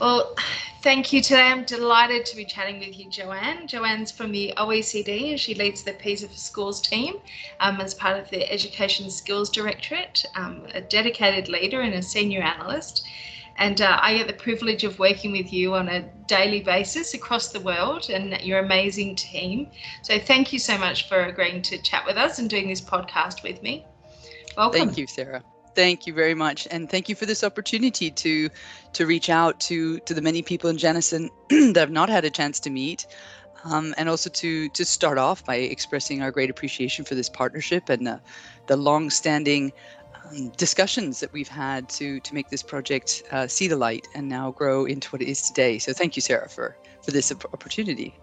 Well, thank you today. I'm delighted to be chatting with you, Joanne. Joanne's from the OECD and she leads the PISA for Schools team um, as part of the Education Skills Directorate, um, a dedicated leader and a senior analyst. And uh, I get the privilege of working with you on a daily basis across the world and your amazing team. So thank you so much for agreeing to chat with us and doing this podcast with me. Welcome. Thank you, Sara. Thank you very much, and thank you for this opportunity to to reach out to to the many people in Janison that have not had a chance to meet, um, and also to to start off by expressing our great appreciation for this partnership and uh, the long-standing um, discussions that we've had to to make this project uh, see the light and now grow into what it is today. So thank you, Sara, for for this opportunity.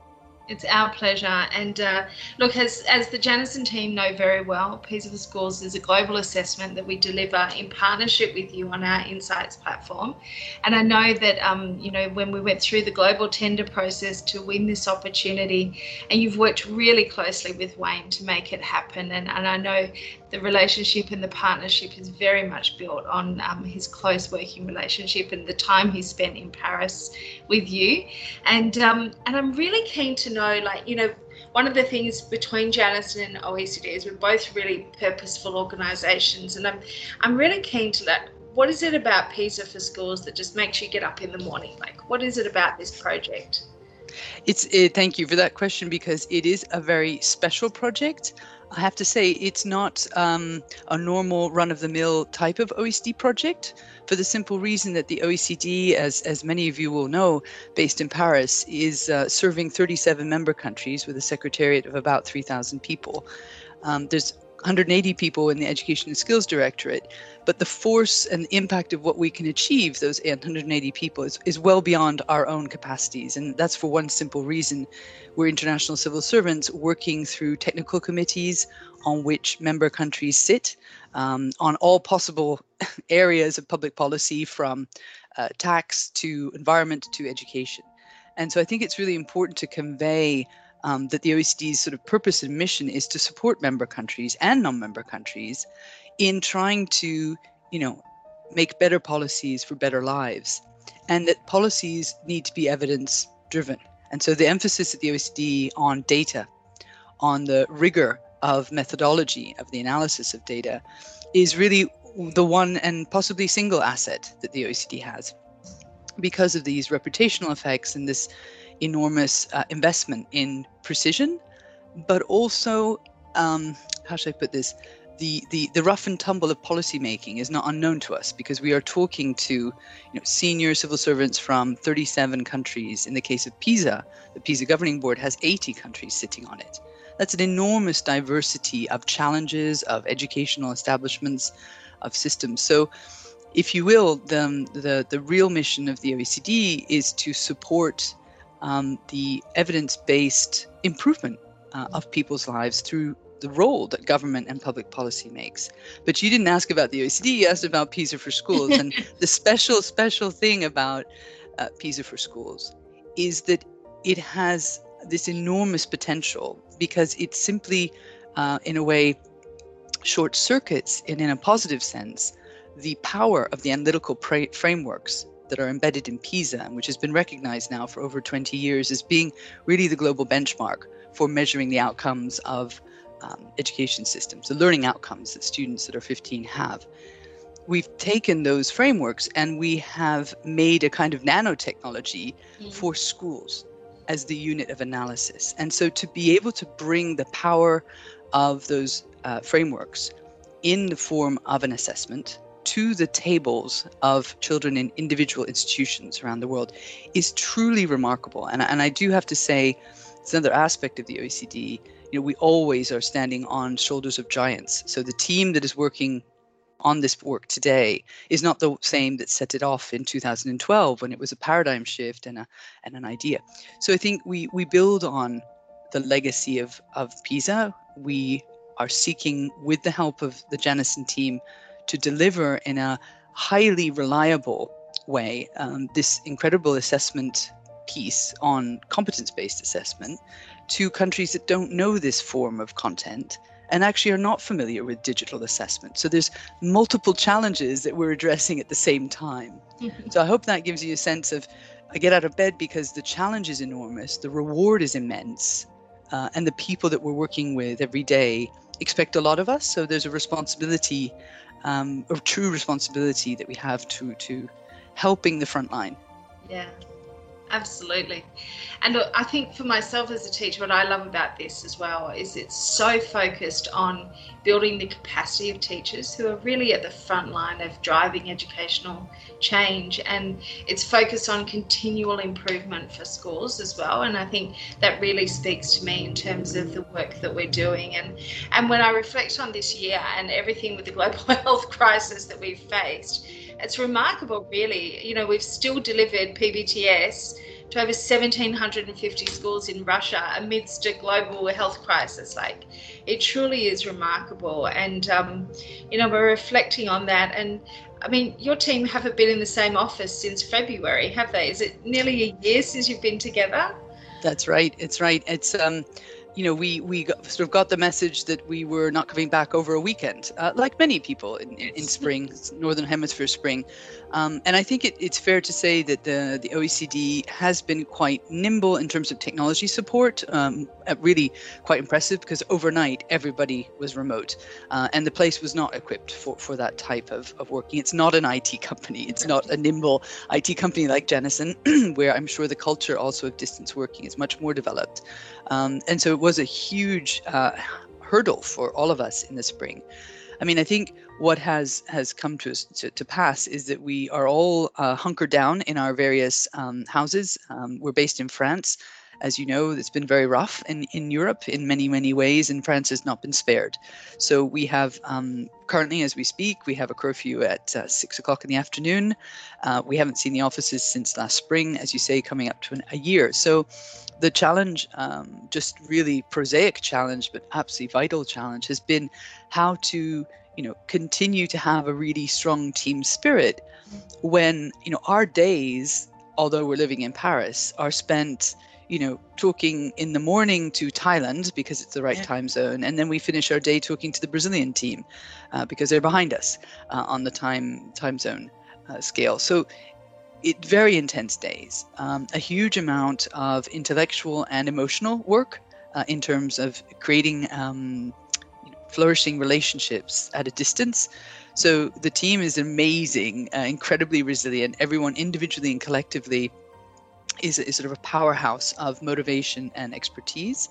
It's our pleasure. And uh, look, as, as the Janison team know very well, PISA for Schools is a global assessment that we deliver in partnership with you on our Insights platform. And I know that, um, you know, when we went through the global tender process to win this opportunity, and you've worked really closely with Wayne to make it happen. And, and I know the relationship and the partnership is very much built on um, his close working relationship and the time he spent in Paris with you. And um, and I'm really keen to know, like, you know, one of the things between Janison and OECD is we're both really purposeful organisations, and I'm I'm really keen to that. What is it about PISA for schools that just makes you get up in the morning? Like, what is it about this project? It's it, thank you for that question because it is a very special project. I have to say, it's not um, a normal run of the mill type of OECD project for the simple reason that the OECD, as, as many of you will know, based in Paris, is uh, serving 37 member countries with a secretariat of about 3,000 people. Um, there's 180 people in the Education and Skills Directorate, but the force and the impact of what we can achieve, those 180 people, is, is well beyond our own capacities. And that's for one simple reason. We're international civil servants working through technical committees on which member countries sit um, on all possible areas of public policy from uh, tax to environment to education. And so I think it's really important to convey um, that the OECD's sort of purpose and mission is to support member countries and non-member countries in trying to, you know, make better policies for better lives, and that policies need to be evidence driven. And so the emphasis at the OECD on data, on the rigor of methodology of the analysis of data, is really the one and possibly single asset that the OECD has because of these reputational effects and this enormous uh, investment in precision, but also, um, how should I put this? The, the, the rough and tumble of policymaking is not unknown to us because we are talking to you know, senior civil servants from 37 countries. In the case of PISA, the PISA Governing Board has 80 countries sitting on it. That's an enormous diversity of challenges, of educational establishments, of systems. So, if you will, the, the, the real mission of the OECD is to support um, the evidence based improvement uh, of people's lives through the role that government and public policy makes. But you didn't ask about the OECD, you asked about PISA for schools. and the special, special thing about uh, PISA for schools is that it has this enormous potential because it simply, uh, in a way, short circuits, and in a positive sense, the power of the analytical pra- frameworks that are embedded in PISA, and which has been recognized now for over 20 years as being really the global benchmark for measuring the outcomes of um, education systems, the learning outcomes that students that are 15 have. We've taken those frameworks and we have made a kind of nanotechnology mm. for schools as the unit of analysis. And so to be able to bring the power of those uh, frameworks in the form of an assessment to the tables of children in individual institutions around the world is truly remarkable. And, and I do have to say, it's another aspect of the OECD. You know, we always are standing on shoulders of giants. So the team that is working on this work today is not the same that set it off in 2012 when it was a paradigm shift and a and an idea. So I think we we build on the legacy of of PISA. We are seeking, with the help of the Janison team, to deliver in a highly reliable way um, this incredible assessment piece on competence based assessment to countries that don't know this form of content and actually are not familiar with digital assessment. So there's multiple challenges that we're addressing at the same time. so I hope that gives you a sense of I get out of bed because the challenge is enormous, the reward is immense, uh, and the people that we're working with every day expect a lot of us. So there's a responsibility, um, a true responsibility that we have to to helping the front line. Yeah, absolutely. And I think for myself as a teacher, what I love about this as well is it's so focused on building the capacity of teachers who are really at the front line of driving educational change. And it's focused on continual improvement for schools as well. And I think that really speaks to me in terms of the work that we're doing. And, and when I reflect on this year and everything with the global health crisis that we've faced, it's remarkable, really. You know, we've still delivered PBTS to over 1,750 schools in Russia amidst a global health crisis. Like, it truly is remarkable. And, um, you know, we're reflecting on that. And I mean, your team haven't been in the same office since February, have they? Is it nearly a year since you've been together? That's right. It's right. It's um, you know, we we got, sort of got the message that we were not coming back over a weekend, uh, like many people in, in spring, northern hemisphere spring. Um, and I think it, it's fair to say that the, the OECD has been quite nimble in terms of technology support, um, uh, really quite impressive because overnight everybody was remote uh, and the place was not equipped for, for that type of, of working. It's not an IT company, it's not a nimble IT company like Janison, where I'm sure the culture also of distance working is much more developed. Um, and so it was a huge uh, hurdle for all of us in the spring. I mean, I think what has has come to to, to pass is that we are all uh, hunkered down in our various um, houses. Um, we're based in France. As you know, it's been very rough in, in Europe in many, many ways, and France has not been spared. So we have um, currently, as we speak, we have a curfew at uh, six o'clock in the afternoon. Uh, we haven't seen the offices since last spring, as you say, coming up to an, a year. So the challenge, um, just really prosaic challenge, but absolutely vital challenge, has been how to you know continue to have a really strong team spirit when you know our days although we're living in paris are spent you know talking in the morning to thailand because it's the right yeah. time zone and then we finish our day talking to the brazilian team uh, because they're behind us uh, on the time time zone uh, scale so it very intense days um, a huge amount of intellectual and emotional work uh, in terms of creating um, flourishing relationships at a distance. So the team is amazing, uh, incredibly resilient. Everyone individually and collectively is, is sort of a powerhouse of motivation and expertise.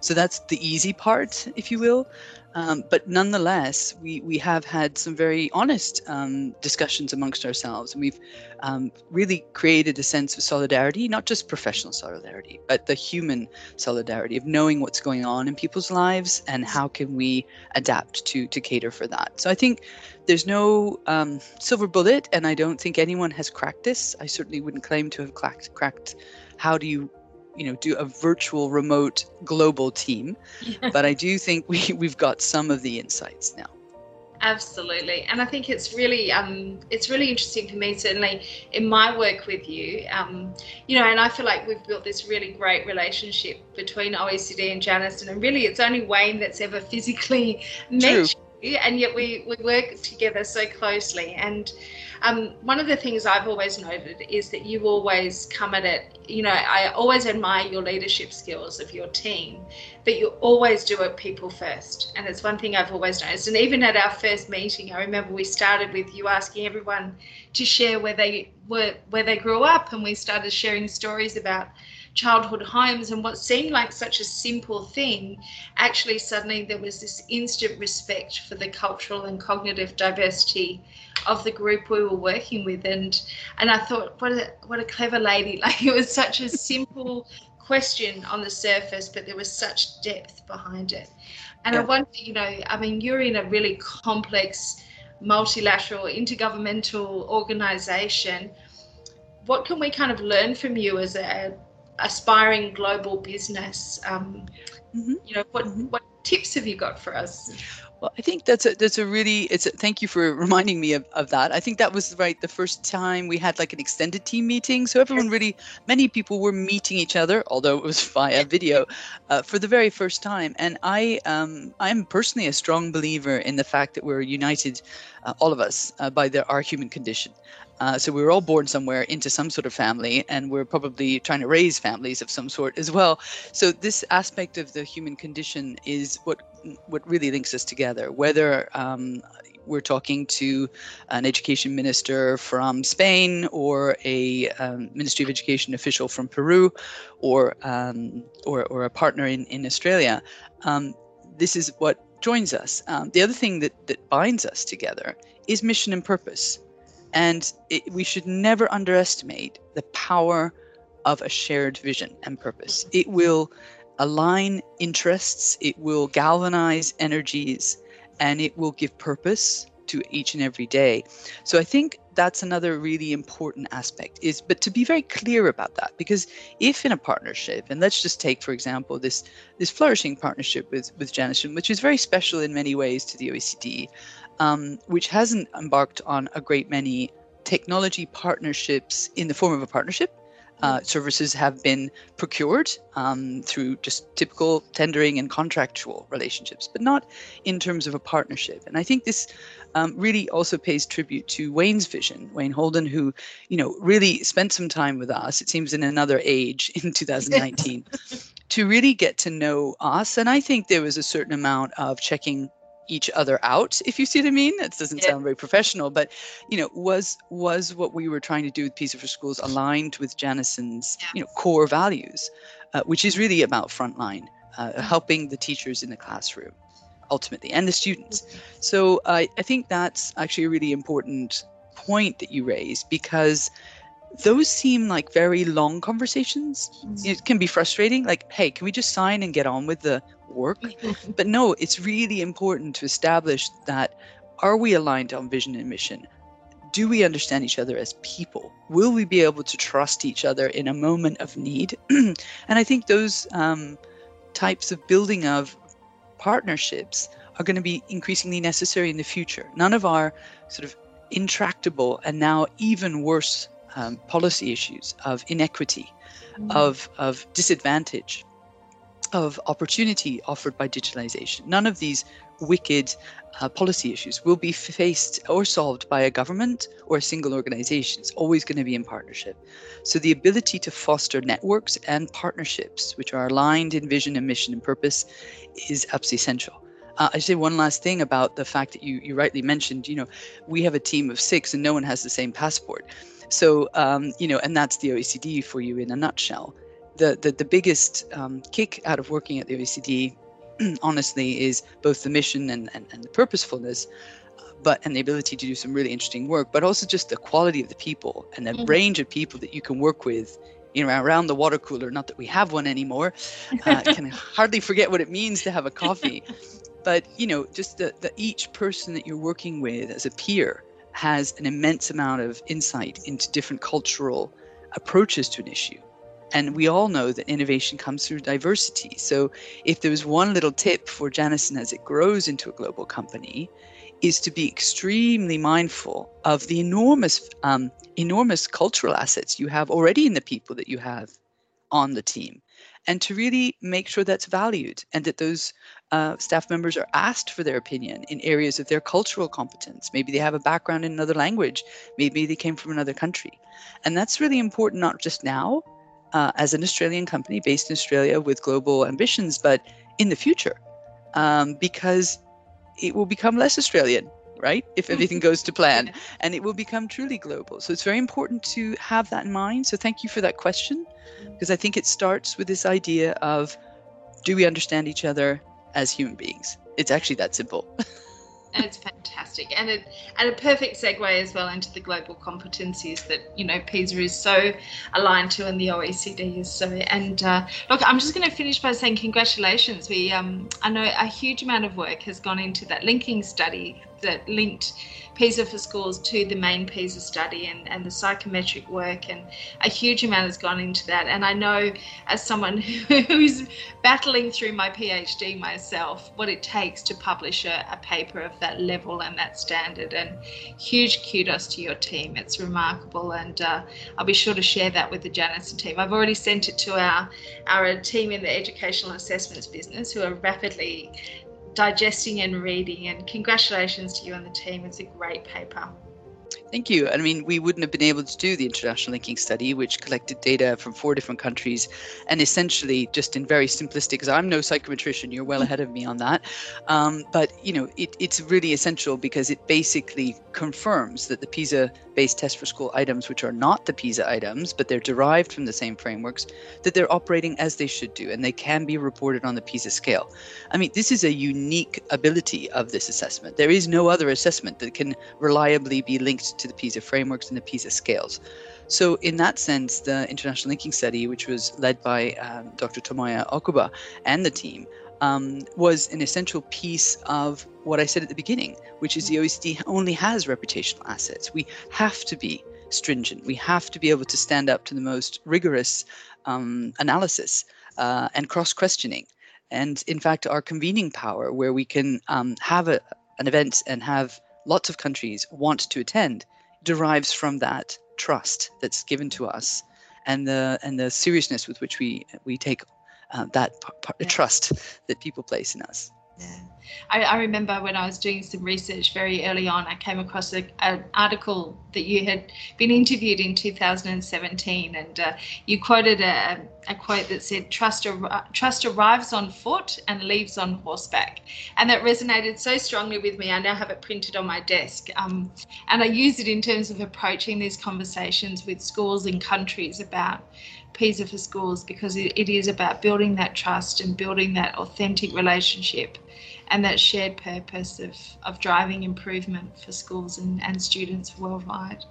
So that's the easy part, if you will. Um, but nonetheless, we, we have had some very honest um, discussions amongst ourselves, and we've um, really created a sense of solidarity, not just professional solidarity, but the human solidarity of knowing what's going on in people's lives and how can we adapt to to cater for that. So I think there's no um, silver bullet, and I don't think anyone has cracked this. I certainly wouldn't claim to have cracked cracked how do you you know do a virtual remote global team but i do think we we've got some of the insights now. Absolutely. And i think it's really um it's really interesting for me certainly in my work with you. Um you know and i feel like we've built this really great relationship between oecd and janison and really it's only wayne that's ever physically met and yet we we work together so closely and um, one of the things I've always noted is that you always come at it, you know, I always admire your leadership skills of your team, but you always do it people first. And it's one thing I've always noticed. And even at our first meeting, I remember we started with you asking everyone to share where they were, where they grew up, and we started sharing stories about childhood homes and what seemed like such a simple thing actually suddenly there was this instant respect for the cultural and cognitive diversity of the group we were working with. And and I thought what a what a clever lady. Like it was such a simple question on the surface but there was such depth behind it. And yeah. I wonder you know I mean you're in a really complex multilateral intergovernmental organization. What can we kind of learn from you as a aspiring global business um, mm-hmm. you know what mm-hmm. what tips have you got for us Well, I think that's a that's a really it's a, thank you for reminding me of, of that. I think that was right the first time we had like an extended team meeting, so everyone really many people were meeting each other, although it was via video, uh, for the very first time. And I um I'm personally a strong believer in the fact that we're united, uh, all of us, uh, by the, our human condition. Uh, so we were all born somewhere into some sort of family, and we're probably trying to raise families of some sort as well. So this aspect of the human condition is what what really links us together. Whether um, we're talking to an education minister from Spain or a um, Ministry of Education official from Peru, or um, or, or a partner in in Australia, um, this is what joins us. Um, the other thing that that binds us together is mission and purpose. And it, we should never underestimate the power of a shared vision and purpose. It will align interests, it will galvanize energies, and it will give purpose to each and every day. So I think that's another really important aspect is but to be very clear about that because if in a partnership and let's just take for example this this flourishing partnership with with Janison which is very special in many ways to the OECD um, which hasn't embarked on a great many technology partnerships in the form of a partnership. Uh, mm-hmm. services have been procured um, through just typical tendering and contractual relationships, but not in terms of a partnership. And I think this um, really also pays tribute to Wayne's vision, Wayne Holden, who, you know, really spent some time with us. It seems in another age in 2019 to really get to know us. And I think there was a certain amount of checking each other out if you see what i mean it doesn't yeah. sound very professional but you know was was what we were trying to do with PISA for schools aligned with janison's yeah. you know core values uh, which is really about frontline uh, mm-hmm. helping the teachers in the classroom ultimately and the students mm-hmm. so uh, i think that's actually a really important point that you raise because those seem like very long conversations. Mm-hmm. It can be frustrating. Like, hey, can we just sign and get on with the work? but no, it's really important to establish that are we aligned on vision and mission? Do we understand each other as people? Will we be able to trust each other in a moment of need? and I think those um, types of building of partnerships are going to be increasingly necessary in the future. None of our sort of intractable and now even worse um, policy issues of inequity, mm. of, of disadvantage, of opportunity offered by digitalization. None of these wicked uh, policy issues will be faced or solved by a government or a single organization. It's always going to be in partnership. So the ability to foster networks and partnerships which are aligned in vision and mission and purpose is absolutely essential. Uh, I say one last thing about the fact that you, you rightly mentioned, you know, we have a team of six and no one has the same passport. So, um, you know, and that's the OECD for you in a nutshell. The, the, the biggest um, kick out of working at the OECD, honestly, is both the mission and, and, and the purposefulness, but and the ability to do some really interesting work, but also just the quality of the people and the mm-hmm. range of people that you can work with you know, around the water cooler. Not that we have one anymore. Uh, can hardly forget what it means to have a coffee. But you know, just the, the each person that you're working with as a peer has an immense amount of insight into different cultural approaches to an issue. And we all know that innovation comes through diversity. So if there was one little tip for Janison as it grows into a global company, is to be extremely mindful of the enormous, um, enormous cultural assets you have already in the people that you have on the team, and to really make sure that's valued and that those uh, staff members are asked for their opinion in areas of their cultural competence. Maybe they have a background in another language, maybe they came from another country. And that's really important, not just now uh, as an Australian company based in Australia with global ambitions, but in the future, um, because it will become less Australian. Right, if everything goes to plan, and it will become truly global. So it's very important to have that in mind. So thank you for that question, because I think it starts with this idea of do we understand each other? As human beings. It's actually that simple. and it's fantastic and it and a perfect segue as well into the global competencies that you know PISA is so aligned to, and the OECD is so. And uh, look, I'm just going to finish by saying congratulations. We um, I know a huge amount of work has gone into that linking study that linked PISA for schools to the main PISA study and, and the psychometric work, and a huge amount has gone into that. And I know, as someone who's battling through my PhD myself, what it takes to publish a, a paper of that level and that standard. And huge kudos to your team. It's remarkable, and uh, I'll be sure to share that with the Janison team. I've already sent it to our our team in the educational assessments business, who are rapidly digesting and reading. And congratulations to you and the team. It's a great paper. Thank you. I mean, we wouldn't have been able to do the international linking study, which collected data from four different countries, and essentially, just in very simplistic, because I'm no psychometrician, you're well ahead of me on that. Um, but you know, it, it's really essential because it basically confirms that the PISA-based test for school items, which are not the PISA items, but they're derived from the same frameworks, that they're operating as they should do, and they can be reported on the PISA scale. I mean, this is a unique ability of this assessment. There is no other assessment that can reliably be linked to the PISA frameworks and the PISA scales. So, in that sense, the international linking study, which was led by um, Dr. Tomoya Okubo and the team, um, was an essential piece of what I said at the beginning, which is the OECD only has reputational assets. We have to be stringent. We have to be able to stand up to the most rigorous um, analysis uh, and cross questioning. And in fact, our convening power, where we can um, have a, an event and have lots of countries want to attend derives from that trust that's given to us and the and the seriousness with which we we take uh, that p- p- yeah. trust that people place in us. Yeah. I, I, remember when I was doing some research very early on, I came across a, an article that you had been interviewed in 2017, and uh, you quoted a, a, quote that said, trust, ar- trust arrives on foot and leaves on horseback. And that resonated so strongly with me. I now have it printed on my desk. Um, and I use it in terms of approaching these conversations with schools and countries about PISA for schools because it, it is about building that trust and building that authentic relationship and that shared purpose of, of driving improvement for schools and, and students worldwide.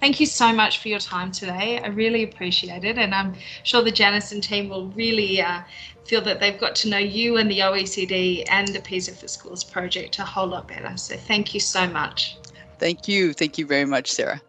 Thank you so much for your time today. I really appreciate it, and I'm sure the Janison team will really uh, feel that they've got to know you and the OECD and the PISA for Schools project a whole lot better. So thank you so much. Thank you. Thank you very much, Sara.